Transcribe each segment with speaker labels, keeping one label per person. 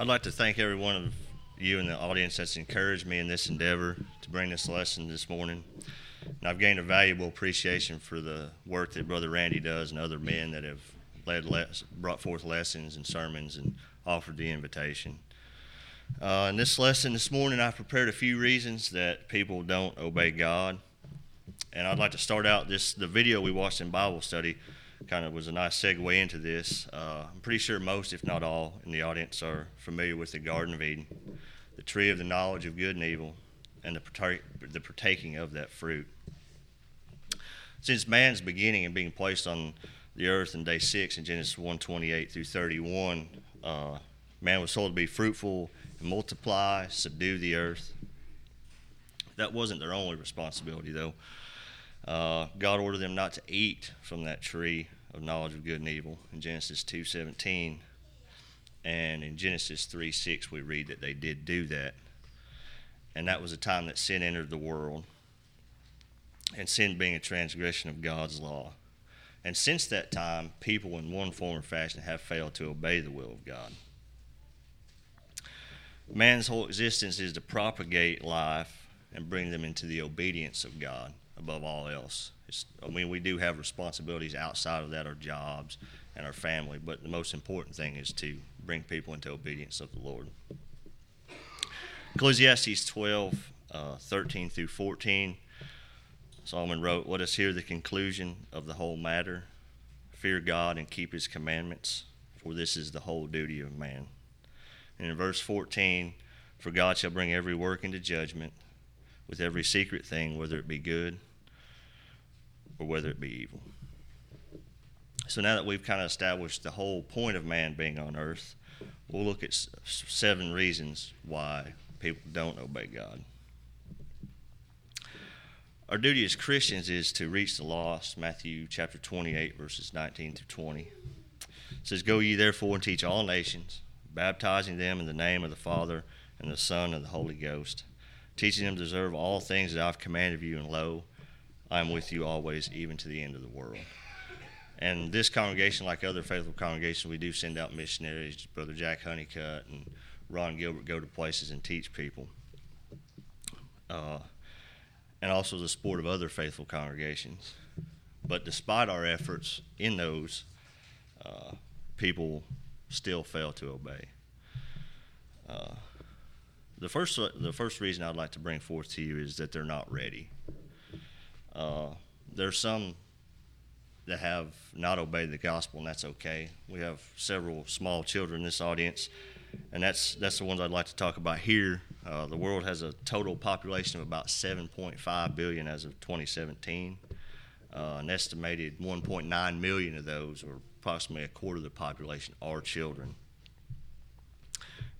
Speaker 1: I'd like to thank every one of you in the audience that's encouraged me in this endeavor to bring this lesson this morning. And I've gained a valuable appreciation for the work that Brother Randy does and other men that have led les- brought forth lessons and sermons and offered the invitation. Uh, in this lesson this morning, I've prepared a few reasons that people don't obey God. And I'd like to start out this the video we watched in Bible study kind of was a nice segue into this. Uh, I'm pretty sure most, if not all, in the audience are familiar with the Garden of Eden, the tree of the knowledge of good and evil, and the, partake, the partaking of that fruit. Since man's beginning and being placed on the earth in day six in Genesis 1:28 through 31, uh, man was told to be fruitful and multiply, subdue the earth. That wasn't their only responsibility, though. Uh, God ordered them not to eat from that tree of knowledge of good and evil in Genesis 2:17, and in Genesis 3:6 we read that they did do that, and that was the time that sin entered the world, and sin being a transgression of God's law. And since that time, people in one form or fashion have failed to obey the will of God. Man's whole existence is to propagate life and bring them into the obedience of God above all else. It's, I mean, we do have responsibilities outside of that, our jobs and our family, but the most important thing is to bring people into obedience of the Lord. Ecclesiastes 12, uh, 13 through 14. Solomon wrote, Let us hear the conclusion of the whole matter. Fear God and keep his commandments, for this is the whole duty of man. And in verse 14, For God shall bring every work into judgment with every secret thing, whether it be good or whether it be evil. So now that we've kind of established the whole point of man being on earth, we'll look at seven reasons why people don't obey God. Our duty as Christians is to reach the lost, Matthew chapter 28, verses 19 through 20. It says, Go ye therefore and teach all nations, baptizing them in the name of the Father and the Son and the Holy Ghost, teaching them to observe all things that I've commanded you, and lo, I am with you always, even to the end of the world. And this congregation, like other faithful congregations, we do send out missionaries. Brother Jack Honeycutt and Ron Gilbert go to places and teach people. Uh, and also the support of other faithful congregations. But despite our efforts in those, uh, people still fail to obey. Uh, the first, the first reason I'd like to bring forth to you is that they're not ready. Uh, there's some that have not obeyed the gospel, and that's okay. We have several small children in this audience, and that's that's the ones I'd like to talk about here. Uh, the world has a total population of about 7.5 billion as of 2017. Uh, an estimated 1.9 million of those, or approximately a quarter of the population, are children.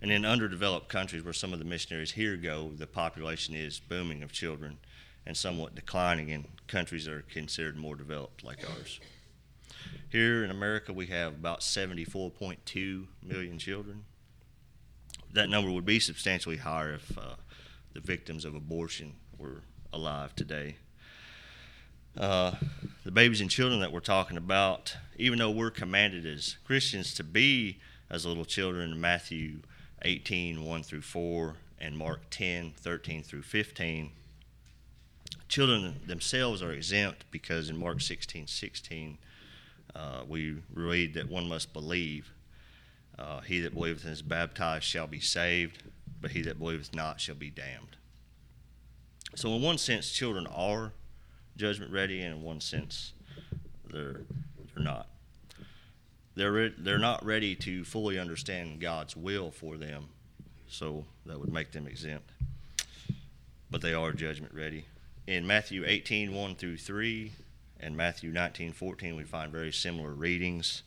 Speaker 1: And in underdeveloped countries where some of the missionaries here go, the population is booming of children and somewhat declining in countries that are considered more developed like ours. Here in America, we have about 74.2 million children. That number would be substantially higher if uh, the victims of abortion were alive today. Uh, the babies and children that we're talking about, even though we're commanded as Christians to be as little children in Matthew 18, 1 through 4, and Mark 10, 13 through 15, children themselves are exempt because in Mark 16 16, uh, we read that one must believe. Uh, he that believeth and is baptized shall be saved, but he that believeth not shall be damned. So, in one sense, children are judgment ready, and in one sense, they're, they're not. They're, re- they're not ready to fully understand God's will for them, so that would make them exempt. But they are judgment ready in Matthew 18, 1 through 3, and Matthew 19, 14, we find very similar readings.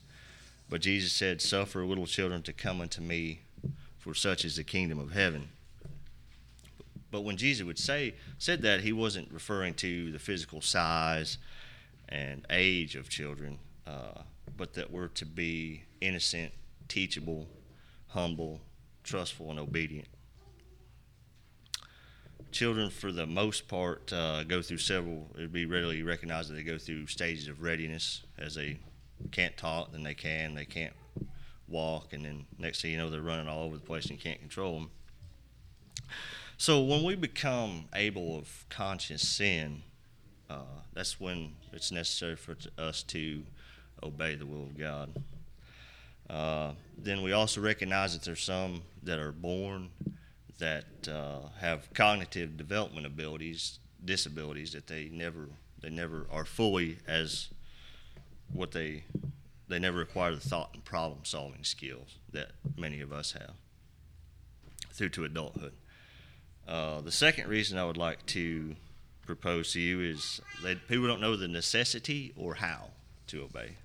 Speaker 1: But Jesus said, Suffer little children to come unto me, for such is the kingdom of heaven. But when Jesus would say said that, he wasn't referring to the physical size and age of children, uh, but that we're to be innocent, teachable, humble, trustful, and obedient children, for the most part, uh, go through several. It'd be readily recognized that they go through stages of readiness as they can't talk, then they can. They can't walk, and then next thing you know, they're running all over the place and you can't control them. So when we become able of conscious sin, uh, that's when it's necessary for us to obey the will of God. Uh, then we also recognize that there's some that are born that uh, have cognitive development abilities, disabilities that they never they never are fully as what they they never acquire the thought and problem solving skills that many of us have through to adulthood. Uh, the second reason I would like to propose to you is that people don't know the necessity or how to obey.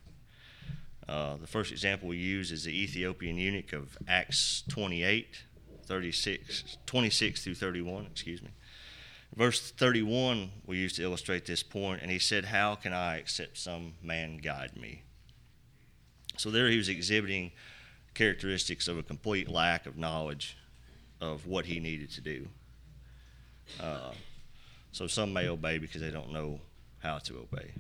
Speaker 1: Uh, the first example we use is the Ethiopian eunuch of Acts 28, 36, 26 through 31, excuse me. Verse 31 we used to illustrate this point, and he said, How can I except some man guide me? So there he was exhibiting characteristics of a complete lack of knowledge of what he needed to do. Uh, so some may obey because they don't know how to obey.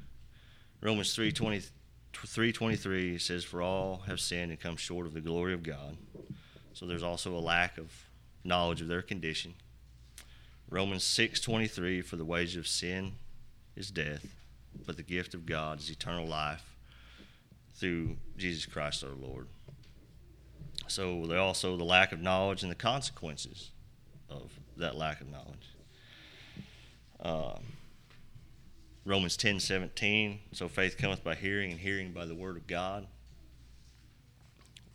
Speaker 1: Romans 3:20 323 says for all have sinned and come short of the glory of God. So there's also a lack of knowledge of their condition. Romans 6:23 for the wage of sin is death, but the gift of God is eternal life through Jesus Christ our Lord. So they also the lack of knowledge and the consequences of that lack of knowledge. Uh, Romans 10:17 So faith cometh by hearing, and hearing by the word of God.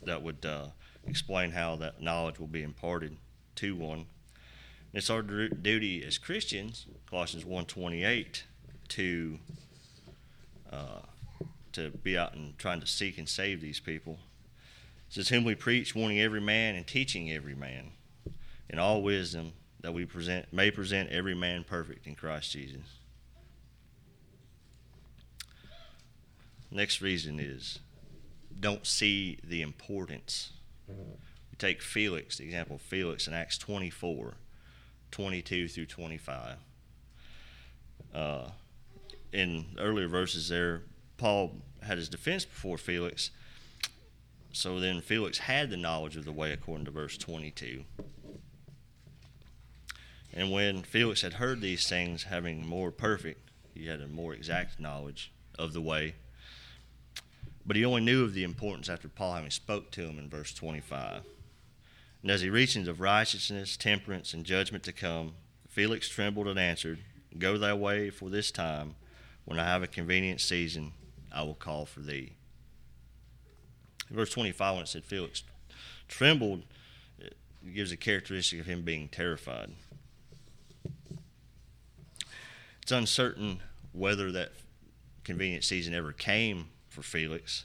Speaker 1: That would uh, explain how that knowledge will be imparted to one. It's our duty as Christians, Colossians 1.28, to uh, to be out and trying to seek and save these people. It says, Whom we preach, warning every man and teaching every man in all wisdom, that we present may present every man perfect in Christ Jesus. Next reason is don't see the importance. We take Felix, the example of Felix in Acts 24, 22 through 25. Uh, in earlier verses there, Paul had his defense before Felix. So then Felix had the knowledge of the way according to verse 22. And when Felix had heard these things, having more perfect, he had a more exact knowledge of the way. But he only knew of the importance after Paul having spoke to him in verse 25. And as he reasoned of righteousness, temperance, and judgment to come, Felix trembled and answered, Go thy way for this time. When I have a convenient season, I will call for thee. Verse 25, when it said Felix trembled, it gives a characteristic of him being terrified. It's uncertain whether that convenient season ever came for Felix.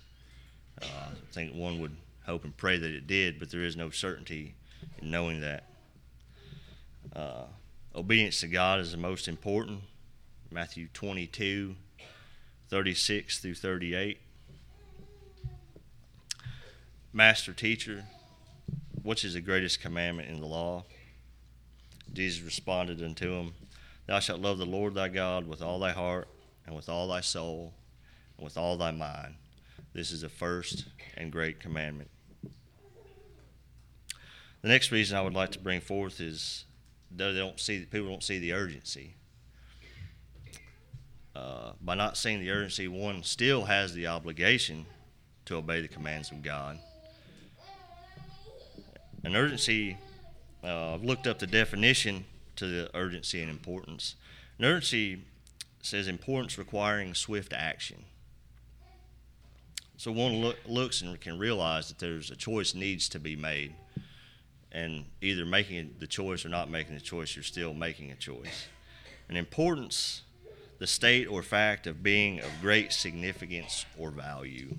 Speaker 1: Uh, I think one would hope and pray that it did, but there is no certainty in knowing that. Uh, obedience to God is the most important. Matthew 22, 36 through 38. Master, teacher, which is the greatest commandment in the law? Jesus responded unto him, Thou shalt love the Lord thy God with all thy heart, and with all thy soul, and with all thy mind. This is the first and great commandment. The next reason I would like to bring forth is they don't see people don't see the urgency. Uh, by not seeing the urgency, one still has the obligation to obey the commands of God. An urgency, uh, I've looked up the definition to the urgency and importance. An urgency says importance requiring swift action. So one look, looks and can realize that there's a choice needs to be made, and either making the choice or not making the choice, you're still making a choice. An importance, the state or fact of being of great significance or value.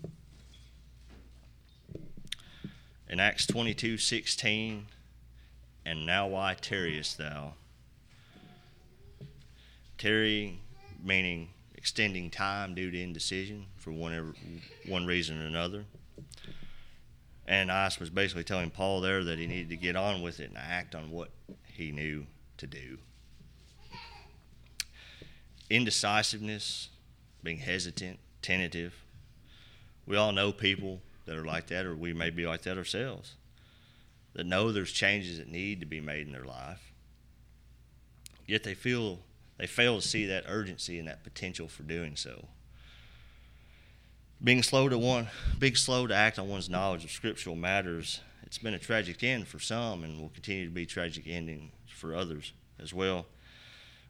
Speaker 1: In Acts 22 16, and now why tarriest thou? Tarry meaning extending time due to indecision for one, one reason or another. And Ananias was basically telling Paul there that he needed to get on with it and act on what he knew to do. Indecisiveness, being hesitant, tentative. We all know people that are like that, or we may be like that ourselves, that know there's changes that need to be made in their life, yet they feel they fail to see that urgency and that potential for doing so. Being slow to one, being slow to act on one's knowledge of scriptural matters, it's been a tragic end for some, and will continue to be tragic ending for others as well.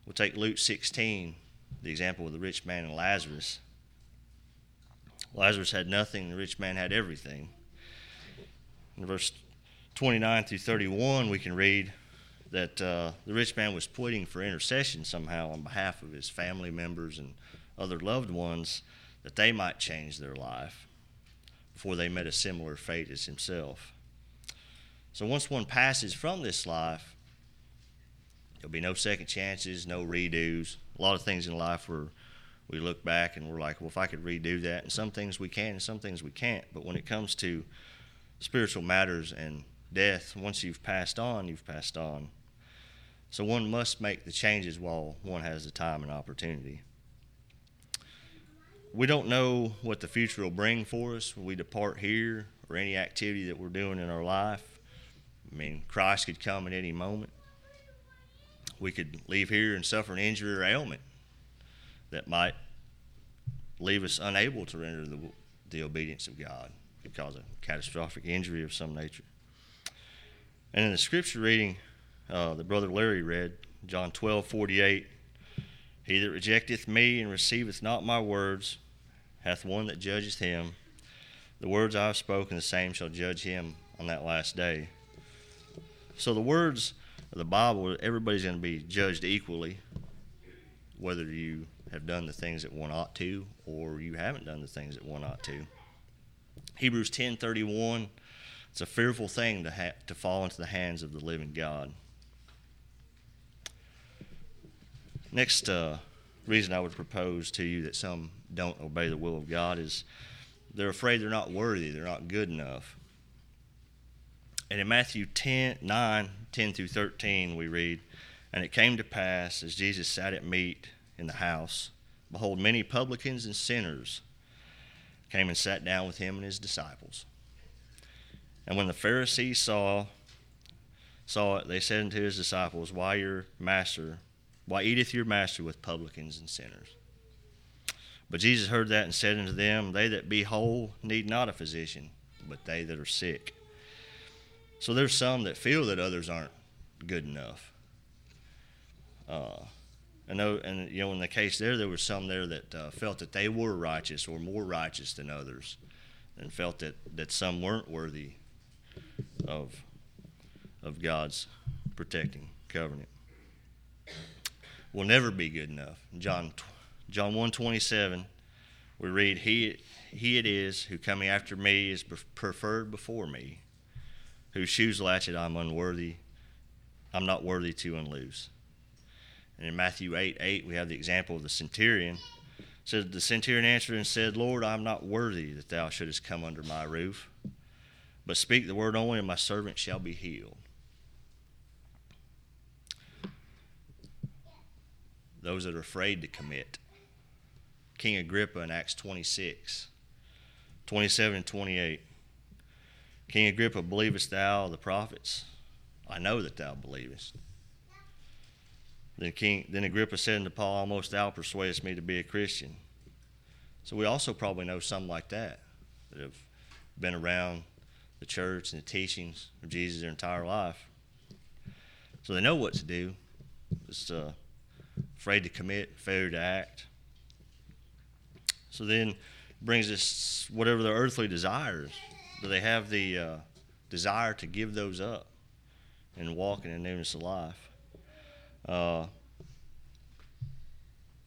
Speaker 1: We'll take Luke 16, the example of the rich man and Lazarus. Lazarus had nothing, the rich man had everything. In verse 29 through 31, we can read that uh, the rich man was pleading for intercession somehow on behalf of his family members and other loved ones that they might change their life before they met a similar fate as himself. So once one passes from this life, there'll be no second chances, no redos. A lot of things in life where we look back and we're like, well, if I could redo that, and some things we can, and some things we can't. But when it comes to spiritual matters and death, once you've passed on, you've passed on. So one must make the changes while one has the time and opportunity. We don't know what the future will bring for us when we depart here or any activity that we're doing in our life. I mean, Christ could come at any moment. We could leave here and suffer an injury or ailment that might leave us unable to render the, the obedience of God. Cause of catastrophic injury of some nature. And in the scripture reading uh, that Brother Larry read, John 12, 48, He that rejecteth me and receiveth not my words hath one that judgeth him. The words I have spoken, the same shall judge him on that last day. So the words of the Bible, everybody's going to be judged equally, whether you have done the things that one ought to or you haven't done the things that one ought to. Hebrews 10:31 it's a fearful thing to ha- to fall into the hands of the living God. Next uh, reason I would propose to you that some don't obey the will of God is they're afraid they're not worthy, they're not good enough. And in Matthew 10, 9, 10 through 13, we read, And it came to pass, as Jesus sat at meat in the house, behold, many publicans and sinners came and sat down with him and his disciples. And when the Pharisees saw saw it, they said unto his disciples, Why your master why eateth your master with publicans and sinners? But Jesus heard that and said unto them, They that be whole need not a physician, but they that are sick. So there's some that feel that others aren't good enough. Uh, I know, and you know, in the case there, there were some there that uh, felt that they were righteous or more righteous than others, and felt that, that some weren't worthy of of God's protecting covenant will never be good enough. John John 127 we read he he it is who coming after me is preferred before me whose shoes latchet I'm unworthy I'm not worthy to unloose. And in Matthew 8 8 we have the example of the centurion. Says the centurion answered and said, Lord, I am not worthy that thou shouldest come under my roof, but speak the word only, and my servant shall be healed. Those that are afraid to commit. King Agrippa in Acts 26, 27 and 28. King Agrippa, believest thou the prophets? I know that thou believest. Then King then Agrippa said unto Paul, Almost thou persuadest me to be a Christian. So we also probably know some like that that have been around the church and the teachings of Jesus their entire life. So they know what to do. Just uh, afraid to commit, failure to act. So then brings us whatever their earthly desires. Do they have the uh, desire to give those up and walk in the newness of life? Uh,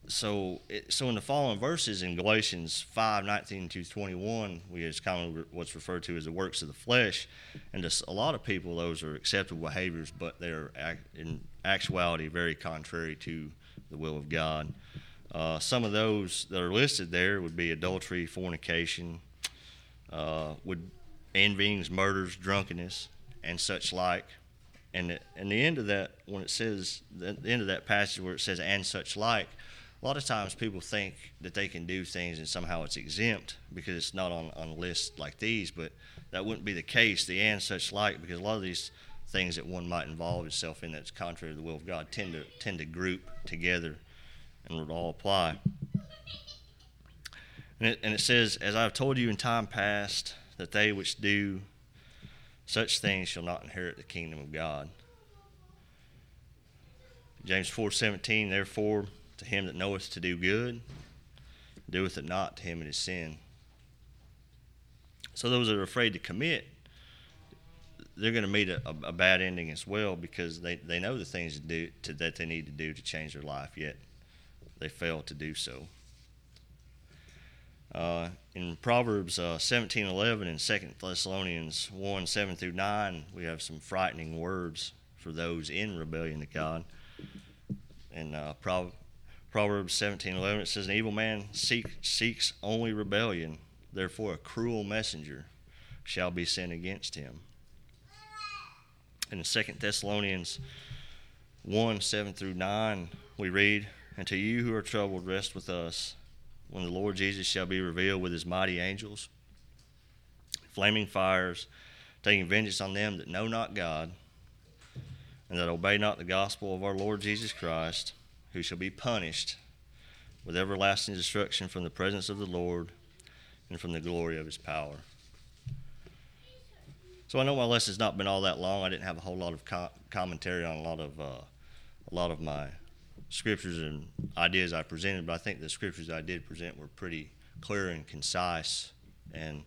Speaker 1: so, it, so in the following verses in Galatians 5, 19 to 21, we is of what's referred to as the works of the flesh. And to a lot of people, those are acceptable behaviors, but they're in actuality very contrary to the will of God. Uh, some of those that are listed there would be adultery, fornication, uh, would envyings, murders, drunkenness, and such like. And, and the end of that, when it says, the end of that passage where it says, and such like, a lot of times people think that they can do things and somehow it's exempt because it's not on, on a list like these, but that wouldn't be the case, the and such like, because a lot of these things that one might involve itself in that's contrary to the will of God tend to tend to group together and would all apply. And it, and it says, As I have told you in time past, that they which do such things shall not inherit the kingdom of God. James 4:17 Therefore to him that knoweth to do good doeth it not to him it is sin. So those that are afraid to commit they're going to meet a, a, bad ending as well because they, they know the things to do to, that they need to do to change their life, yet they fail to do so. Uh, in Proverbs uh, 17:11 and 2 Thessalonians 1 7 through 9, we have some frightening words for those in rebellion to God. In uh, Pro- Proverbs 17:11, it says, "An evil man seek, seeks only rebellion; therefore a cruel messenger shall be sent against him." In 2 Thessalonians 1 7 through 9, we read, And to you who are troubled, rest with us when the Lord Jesus shall be revealed with his mighty angels, flaming fires, taking vengeance on them that know not God, and that obey not the gospel of our Lord Jesus Christ, who shall be punished with everlasting destruction from the presence of the Lord and from the glory of his power. So I know my lesson's not been all that long. I didn't have a whole lot of co- commentary on a lot of uh, a lot of my scriptures and ideas I presented, but I think the scriptures I did present were pretty clear and concise. And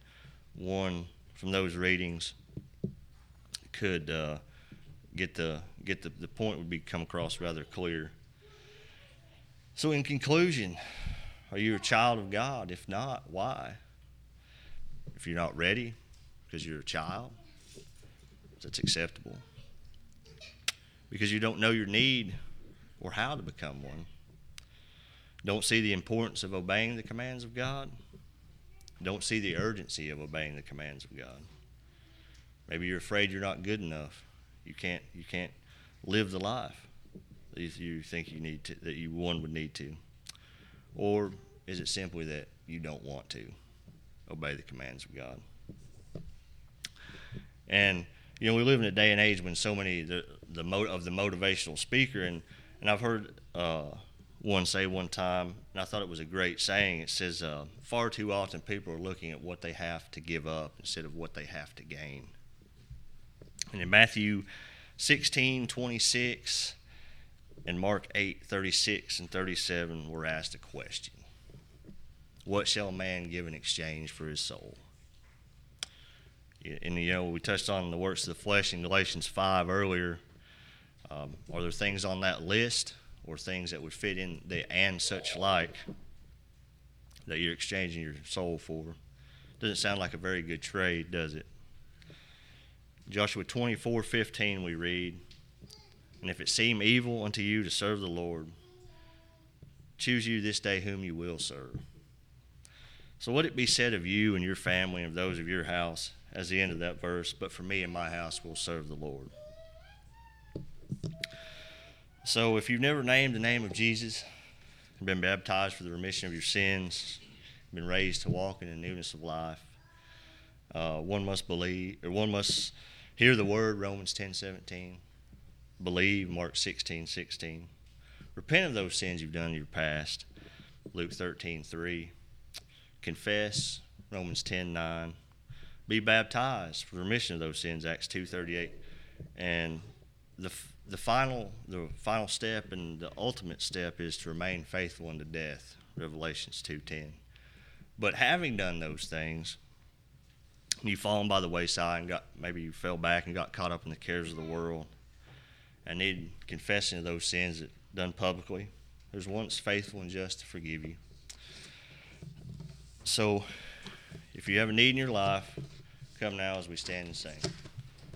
Speaker 1: one from those readings could uh, get the get the, the point would be come across rather clear. So in conclusion, are you a child of God? If not, why? If you're not ready because you're a child, that's acceptable. Because you don't know your need or how to become one. Don't see the importance of obeying the commands of God. Don't see the urgency of obeying the commands of God. Maybe you're afraid you're not good enough. You can't you can't live the life that you think you need to that you one would need to. Or is it simply that you don't want to obey the commands of God? And you know, we live in a day and age when so many the the mo- of the motivational speaker and and I've heard uh, one say one time, and I thought it was a great saying. It says, uh, "Far too often people are looking at what they have to give up instead of what they have to gain." And in Matthew 16, 26, and Mark 8, 36 and 37, we're asked a question: What shall a man give in exchange for his soul? And you know we touched on the works of the flesh in Galatians five earlier. Um, are there things on that list or things that would fit in the and such like that you're exchanging your soul for? Doesn't sound like a very good trade, does it? Joshua twenty four fifteen we read, and if it seem evil unto you to serve the Lord, choose you this day whom you will serve. So, would it be said of you and your family and of those of your house, as the end of that verse, but for me and my house will serve the Lord. So if you've never named the name of Jesus, been baptized for the remission of your sins, been raised to walk in the newness of life, uh, one must believe, or one must hear the word, Romans 10 17, believe, Mark 16 16. Repent of those sins you've done in your past, Luke 13 3. Confess, Romans 10 9 be baptized for remission of those sins acts 238 and the the final the final step and the ultimate step is to remain faithful unto death revelations 2.10 but having done those things you've fallen by the wayside and got maybe you fell back and got caught up in the cares of the world and need confessing of those sins that done publicly. There's one faithful and just to forgive you. So if you have a need in your life Come now as we stand and sing.